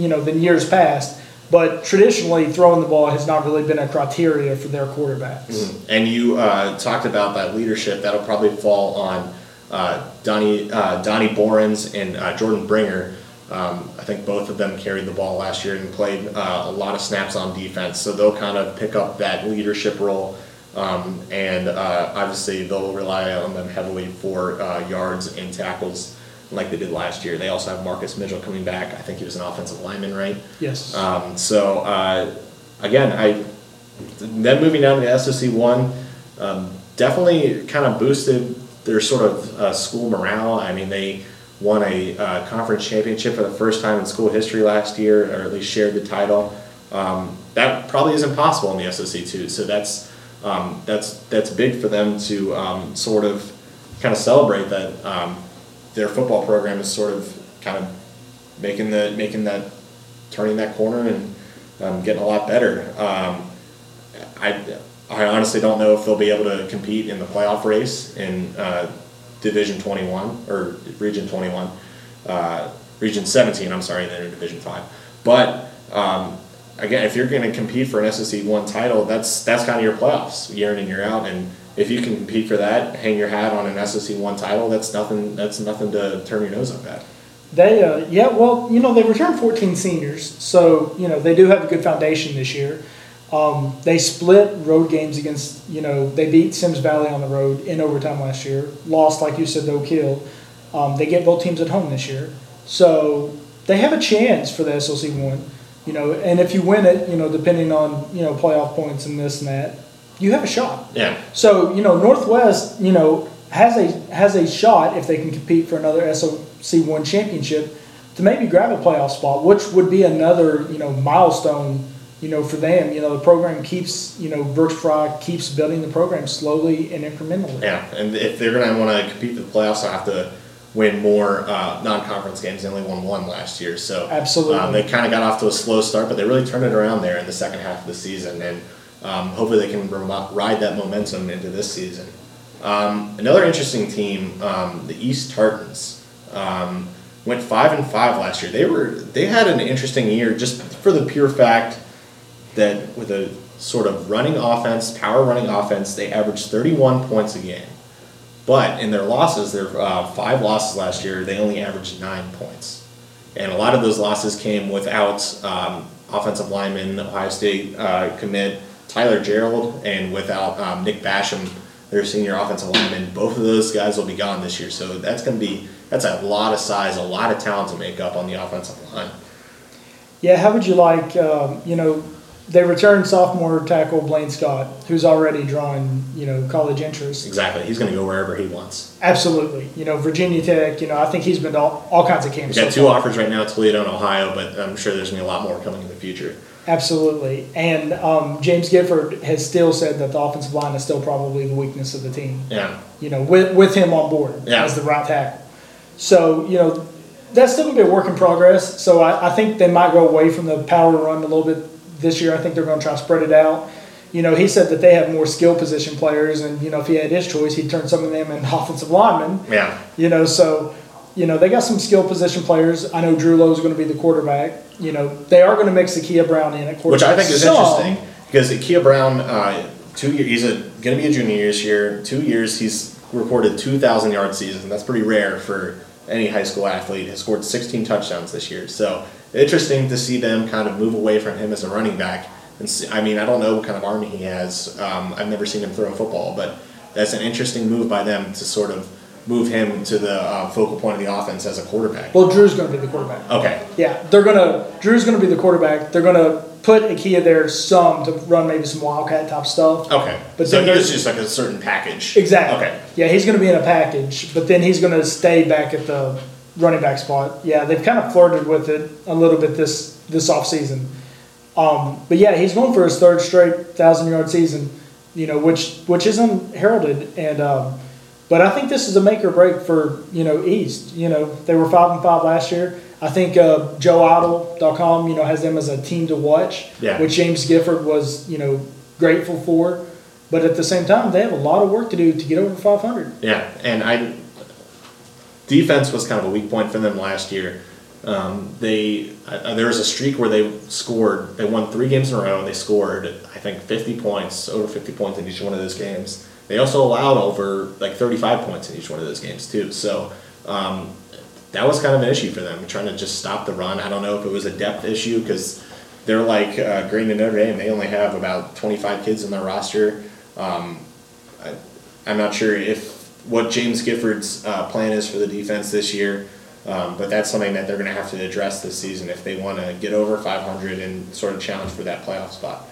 you know, than years past. But traditionally, throwing the ball has not really been a criteria for their quarterbacks. Mm-hmm. And you uh, talked about that leadership. That'll probably fall on uh, Donnie uh, Donnie Borens and uh, Jordan Bringer. Um, I think both of them carried the ball last year and played uh, a lot of snaps on defense. So they'll kind of pick up that leadership role. Um, and uh, obviously, they'll rely on them heavily for yards and tackles like they did last year. They also have Marcus Mitchell coming back. I think he was an offensive lineman, right? Yes. Um, so uh, again, I then moving down to the SOC one um, definitely kind of boosted their sort of uh, school morale. I mean, they won a uh, conference championship for the first time in school history last year, or at least shared the title. Um, that probably isn't possible in the SOC two. So that's um, that's that's big for them to um, sort of kind of celebrate that um, their football program is sort of kind of making the making that turning that corner and um, getting a lot better. Um, I I honestly don't know if they'll be able to compete in the playoff race in uh, Division 21 or Region 21, uh, Region 17. I'm sorry, in Division Five. But um, again, if you're going to compete for an SOC one title, that's that's kind of your playoffs year in and year out, and if you can compete for that, hang your hat on an SOC one title, that's nothing. That's nothing to turn your nose up at. They, uh, yeah, well, you know, they returned 14 seniors, so you know they do have a good foundation this year. Um, they split road games against, you know, they beat Symmes Valley on the road in overtime last year. Lost, like you said, though, kill. Um, they get both teams at home this year, so they have a chance for the SOC one. You know, and if you win it, you know, depending on you know playoff points and this and that, you have a shot. Yeah. So you know, Northwest, you know, has a has a shot if they can compete for another SOC one championship to maybe grab a playoff spot, which would be another you know milestone. You know, for them, you know, the program keeps, you know, Brooks Fry keeps building the program slowly and incrementally. Yeah, and if they're going to want to compete for the playoffs, they'll have to win more uh, non-conference games. They only won one last year, so absolutely um, they kind of got off to a slow start, but they really turned it around there in the second half of the season. And um, hopefully, they can ride that momentum into this season. Um, another interesting team, um, the East Tartans, um, went five and five last year. They were they had an interesting year just for the pure fact that with a sort of running offense, power running offense, they averaged 31 points a game. But in their losses, their uh, five losses last year, they only averaged nine points. And a lot of those losses came without um, offensive lineman, Ohio State uh, commit Tyler Gerald and without um, Nick Basham, their senior offensive lineman, both of those guys will be gone this year. So that's going to be that's a lot of size, a lot of talent to make up on the offensive line. Yeah, how would you like, um, you know, they returned sophomore tackle Blaine Scott, who's already drawn, you know, college interest. Exactly. He's going to go wherever he wants. Absolutely. You know, Virginia Tech, you know, I think he's been to all, all kinds of camps. We've got so two far. offers right now, Toledo and Ohio, but I'm sure there's going to be a lot more coming in the future. Absolutely. And um, James Gifford has still said that the offensive line is still probably the weakness of the team. Yeah. You know, with, with him on board yeah. as the right tackle. So, you know, that's still going to be a work in progress. So I, I think they might go away from the power run a little bit this year. I think they're going to try to spread it out. You know, he said that they have more skill position players, and, you know, if he had his choice, he'd turn some of them into offensive linemen. Yeah. You know, so you know, they got some skill position players. I know Drew Lowe is going to be the quarterback. You know, they are going to mix Akia Brown in at quarterback. Which I think is some, interesting because Akia Brown, uh, two years, he's going to be a junior this year. Two years, he's recorded 2,000 yard season. That's pretty rare for any high school athlete. Has scored 16 touchdowns this year. So interesting to see them kind of move away from him as a running back. And see, I mean, I don't know what kind of arm he has. Um, I've never seen him throw a football, but that's an interesting move by them to sort of move him to the uh, focal point of the offense as a quarterback. Well, Drew's going to be the quarterback. Okay. Yeah, they're gonna. Drew's going to be the quarterback. They're going to put Akia there some to run maybe some wildcat type stuff. Okay. But so then he there's- just like a certain package. Exactly. Okay. Yeah, he's going to be in a package, but then he's going to stay back at the running back spot. Yeah, they've kind of flirted with it a little bit this this offseason. Um, but yeah, he's going for his third straight thousand yard season. You know, which which isn't heralded, and um, but I think this is a make or break for you know East. You know, they were five and five last year. I think uh, JoeEitel.com, you know, has them as a team to watch, Yeah. which James Gifford was, you know, grateful for. But at the same time, they have a lot of work to do to get over 500. Yeah, and I defense was kind of a weak point for them last year. Um, they uh, there was a streak where they scored. They won three games in a row, and they scored I think 50 points, over 50 points in each one of those games. They also allowed over like 35 points in each one of those games too. So um, that was kind of an issue for them, trying to just stop the run. I don't know if it was a depth issue because they're like uh, Green and Notre Dame. They only have about 25 kids in their roster. Um, I, I'm not sure if what James Gifford's uh, plan is for the defense this year, um, but that's something that they're going to have to address this season if they want to get over 500 and sort of challenge for that playoff spot.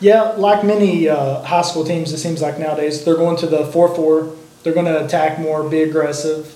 Yeah, like many uh, high school teams, it seems like nowadays they're going to the four four. They're going to attack more, be aggressive.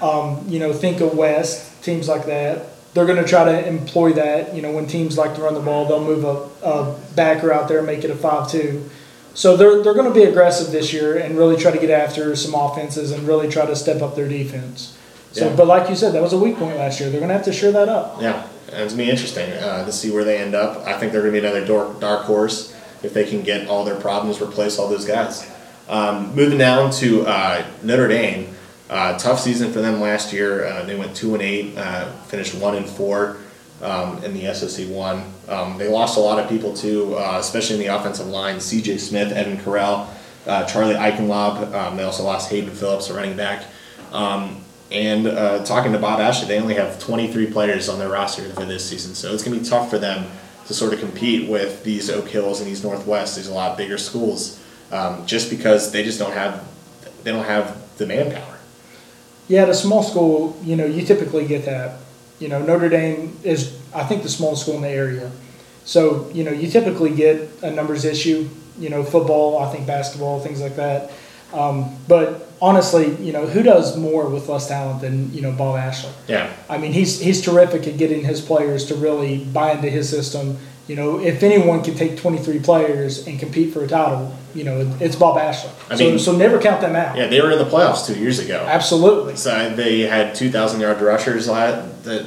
Um, you know, think of West teams like that. They're going to try to employ that. You know, when teams like to run the ball, they'll move a, a backer out there, and make it a five two. So they're they're going to be aggressive this year and really try to get after some offenses and really try to step up their defense. So, Yeah. but like you said, that was a weak point last year. They're going to have to shore that up. Yeah, it's gonna be interesting uh, to see where they end up. I think they're gonna be another dark, dark horse if they can get all their problems, replace all those guys. Um, moving down to uh, Notre Dame, uh, tough season for them last year. Uh, they went two and eight, uh, finished one and four um, in the SOC one. Um, they lost a lot of people too, uh, especially in the offensive line. C.J. Smith, Evan Carell, uh, Charlie Eichenlob. Um, they also lost Hayden Phillips, a running back. Um, and talking to Bob Ashley, they only have 23 players on their roster for this season, so it's going to be tough for them to sort of compete with these Oak Hills and these Northwest. These a lot bigger schools, um, just because they just don't have they don't have the manpower. Yeah, at a small school, you know, you typically get that. You know, Notre Dame is, I think, the smallest school in the area. So, you know, you typically get a numbers issue, you know, football, I think basketball, things like that. Um, but honestly, you know, who does more with less talent than, you know, Bob Ashley? Yeah, I mean, he's, he's terrific at getting his players to really buy into his system. You know, if anyone can take 23 players and compete for a title, you know, it's Bob Ashley. I so, mean- so never count them out. yeah, they were in the playoffs two years ago. Absolutely. So they had 2,000 yard rushers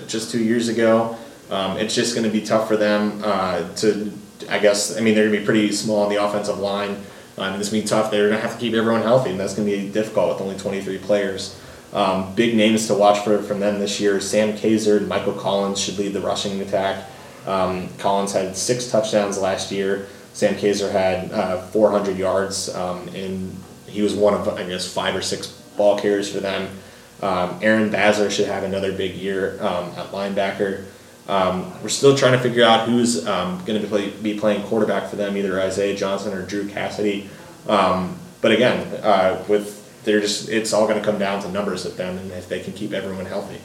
just two years ago. Um, it's just going to be tough for them uh, to, I guess, I mean, they're going to be pretty small on the offensive line. Um, it's going to be tough. They're going to have to keep everyone healthy, and that's going to be difficult with only 23 players. Um, big names to watch for from them this year Sam Kaiser and Michael Collins should lead the rushing attack. Um, Collins had six touchdowns last year. Sam Kaiser had uh, 400 yards, um, and he was one of, I guess, five or six ball carriers for them. Um, Aaron Basler should have another big year um, at linebacker. Um, we're still trying to figure out who's um, going to be, play, be playing quarterback for them, either Isaiah Johnson or Drew Cassidy. Um, but again, uh, with they're just it's all going to come down to numbers with them, and if they can keep everyone healthy.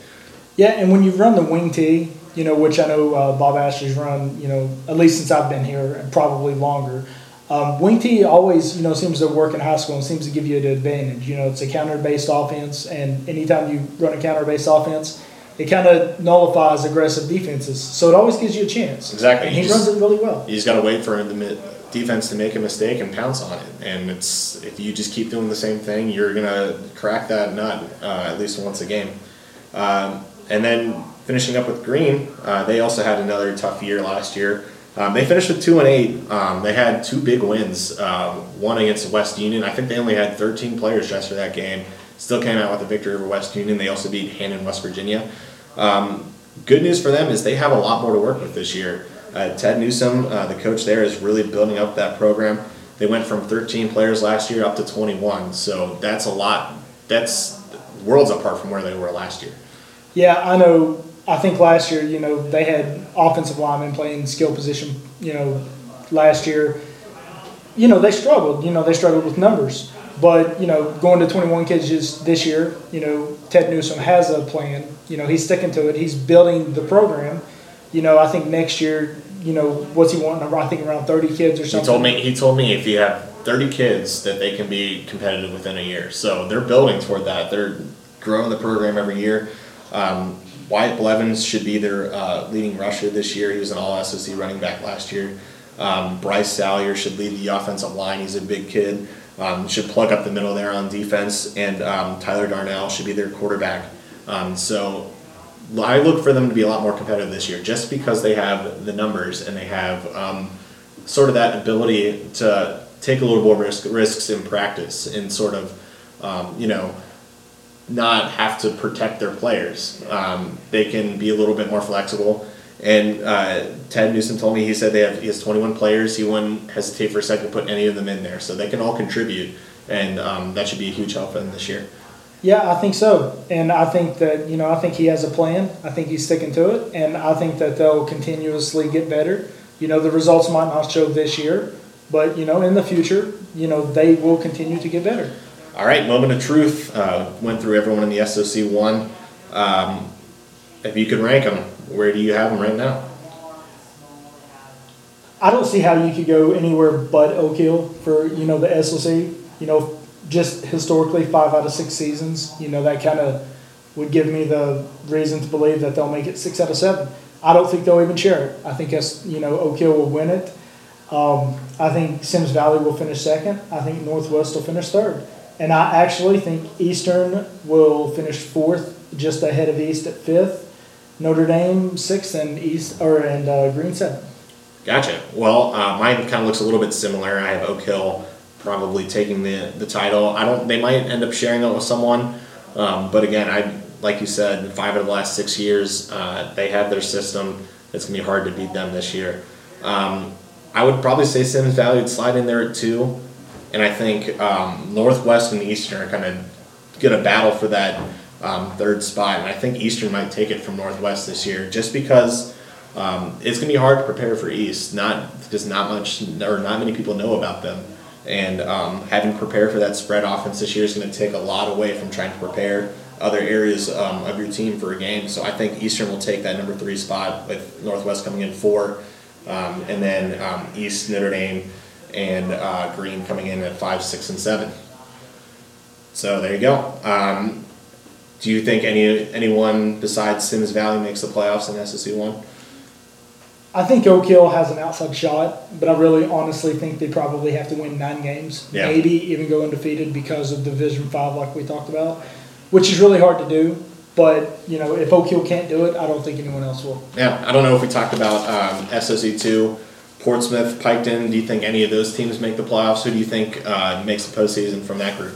Yeah, and when you run the wing tee, you know, which I know uh, Bob Ashley's run, you know, at least since I've been here, and probably longer. Um, wing tee always, you know, seems to work in high school and seems to give you an advantage. You know, it's a counter-based offense, and anytime you run a counter-based offense, it kind of nullifies aggressive defenses. So it always gives you a chance. Exactly. And he just- runs it really well. You just got to wait for the defense to make a mistake and pounce on it. And it's if you just keep doing the same thing, you're gonna crack that nut uh, at least once a game. Um, and then finishing up with Green, uh, they also had another tough year last year. Um, they finished with two and eight. Um, they had two big wins. Um, one against West Union. I think they only had 13 players just for that game. Still came out with a victory over West Union. They also beat Hannan, West Virginia. Um, good news for them is they have a lot more to work with this year. Uh, Ted Newsom, uh, the coach there, is really building up that program. They went from 13 players last year up to 21, so that's a lot. That's worlds apart from where they were last year. Yeah, I know. I think last year, you know, they had offensive linemen playing skill position, you know, last year. you know, they struggled. You know, they struggled with numbers. But you know, going to 21 kids just this year, you know, Ted Newsom has a plan. You know, he's sticking to it. He's building the program. You know, I think next year, you know, what's he wanting? I think around 30 kids or something. He told me he told me if you have 30 kids that they can be competitive within a year. So they're building toward that. They're growing the program every year. Um, Wyatt Blevins should be their uh, leading rusher this year. He was an All SOC running back last year. Um, Bryce Salyer should lead the offensive line. He's a big kid. Um, should plug up the middle there on defense, and um, Tyler Darnell should be their quarterback. Um, so I look for them to be a lot more competitive this year, just because they have the numbers and they have um, sort of that ability to take a little more risk, risks in practice and sort of, um, you know, not have to protect their players. Um, they can be a little bit more flexible. And uh, Ted Newsom told me he said they have he has 21 players. He wouldn't hesitate for a second to put any of them in there, so they can all contribute, and um, that should be a huge help for them this year. Yeah, I think so. And I think that, you know, I think he has a plan. I think he's sticking to it. And I think that they'll continuously get better. You know, the results might not show this year, but, you know, in the future, you know, they will continue to get better. All right, moment of truth. Uh, went through everyone in the SOC one. Um, if you could rank them, where do you have them right now? I don't see how you could go anywhere but Oak Hill for, you know, the SOC. You know, just historically, five out of six seasons, you know, that kind of would give me the reason to believe that they'll make it six out of seven. I don't think they'll even share it. I think you know, Oak Hill will win it. Um, I think Symmes Valley will finish second. I think Northwest will finish third. And I actually think Eastern will finish fourth, just ahead of East at fifth. Notre Dame sixth and East or and uh, Green seventh. Gotcha. Well, uh, mine kind of looks a little bit similar. I have Oak Hill probably taking the the title. I don't. They might end up sharing it with someone, um, but again, I like you said, five of the last six years, uh, they have their system. It's gonna be hard to beat them this year. Um, I would probably say Symmes Valley would slide in there at two, and I think um, Northwest and Eastern are kind of gonna battle for that um, third spot, and I think Eastern might take it from Northwest this year, just because. Um, it's gonna be hard to prepare for East. Not because not much or not many people know about them, and um, having to prepare for that spread offense this year is gonna take a lot away from trying to prepare other areas um, of your team for a game. So I think Eastern will take that number three spot with Northwest coming in four, um, and then um, East Notre Dame and uh, Green coming in at five, six, and seven. So there you go. Um, do you think any anyone besides Symmes Valley makes the playoffs in SOC one? I think Oak Hill has an outside shot, but I really honestly think they probably have to win nine games, Yeah. maybe even go undefeated because of Division Five, like we talked about, which is really hard to do. But you know, if Oak Hill can't do it, I don't think anyone else will. Yeah, I don't know if we talked about um, SOC two, Portsmouth, Piketon. Do you think any of those teams make the playoffs? Who do you think uh, makes the postseason from that group?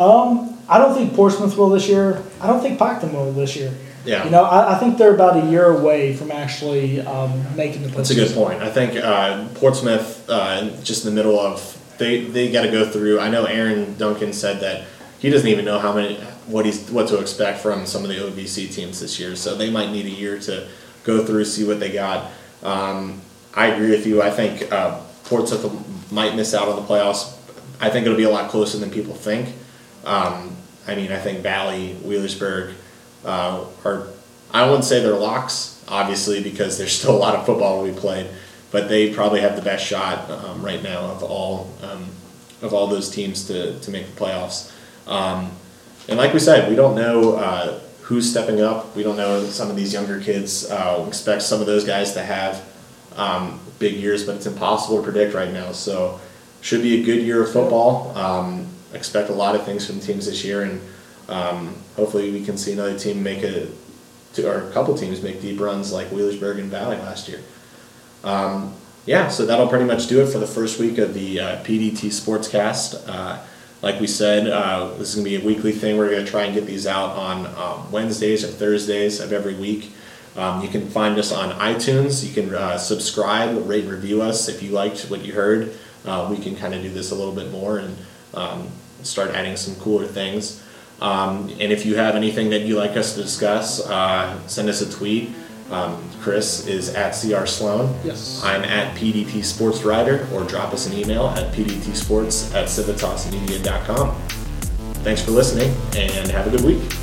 Um, I don't think Portsmouth will this year. I don't think Piketon will this year. Yeah. You know, I, I think they're about a year away from actually um, making the postseason. That's a good point. I think uh, Portsmouth, uh, just in the middle of they they got to go through. I know Aaron Duncan said that he doesn't even know how many what he's what to expect from some of the OVC teams this year. So they might need a year to go through see what they got. Um, I agree with you. I think uh, Portsmouth might miss out on the playoffs. I think it'll be a lot closer than people think. Um, I mean, I think Valley, Wheelersburg uh, are, I wouldn't say they're locks, obviously, because there's still a lot of football to be played, but they probably have the best shot um, right now of all um, of all those teams to, to make the playoffs. Um, and like we said, we don't know uh, who's stepping up. We don't know some of these younger kids. Uh, expect some of those guys to have um, big years, but it's impossible to predict right now. So, should be a good year of football. Um, expect a lot of things from teams this year, and um, hopefully we can see another team make a, to, or a couple teams make deep runs like Wheelersburg and Valley last year. Um, yeah, so that'll pretty much do it for the first week of the uh, PDT Sportscast. Uh, like we said, uh, this is going to be a weekly thing. We're going to try and get these out on um, Wednesdays or Thursdays of every week. Um, you can find us on iTunes. You can uh, subscribe, rate, review us if you liked what you heard. Uh, we can kind of do this a little bit more and um, start adding some cooler things. Um, and if you have anything that you'd like us to discuss, uh, send us a tweet. Um, Chris is at CR Sloan. Yes. I'm at PDT Sports Writer, or drop us an email at pdtsports at civitasmedia.com. Thanks for listening, and have a good week.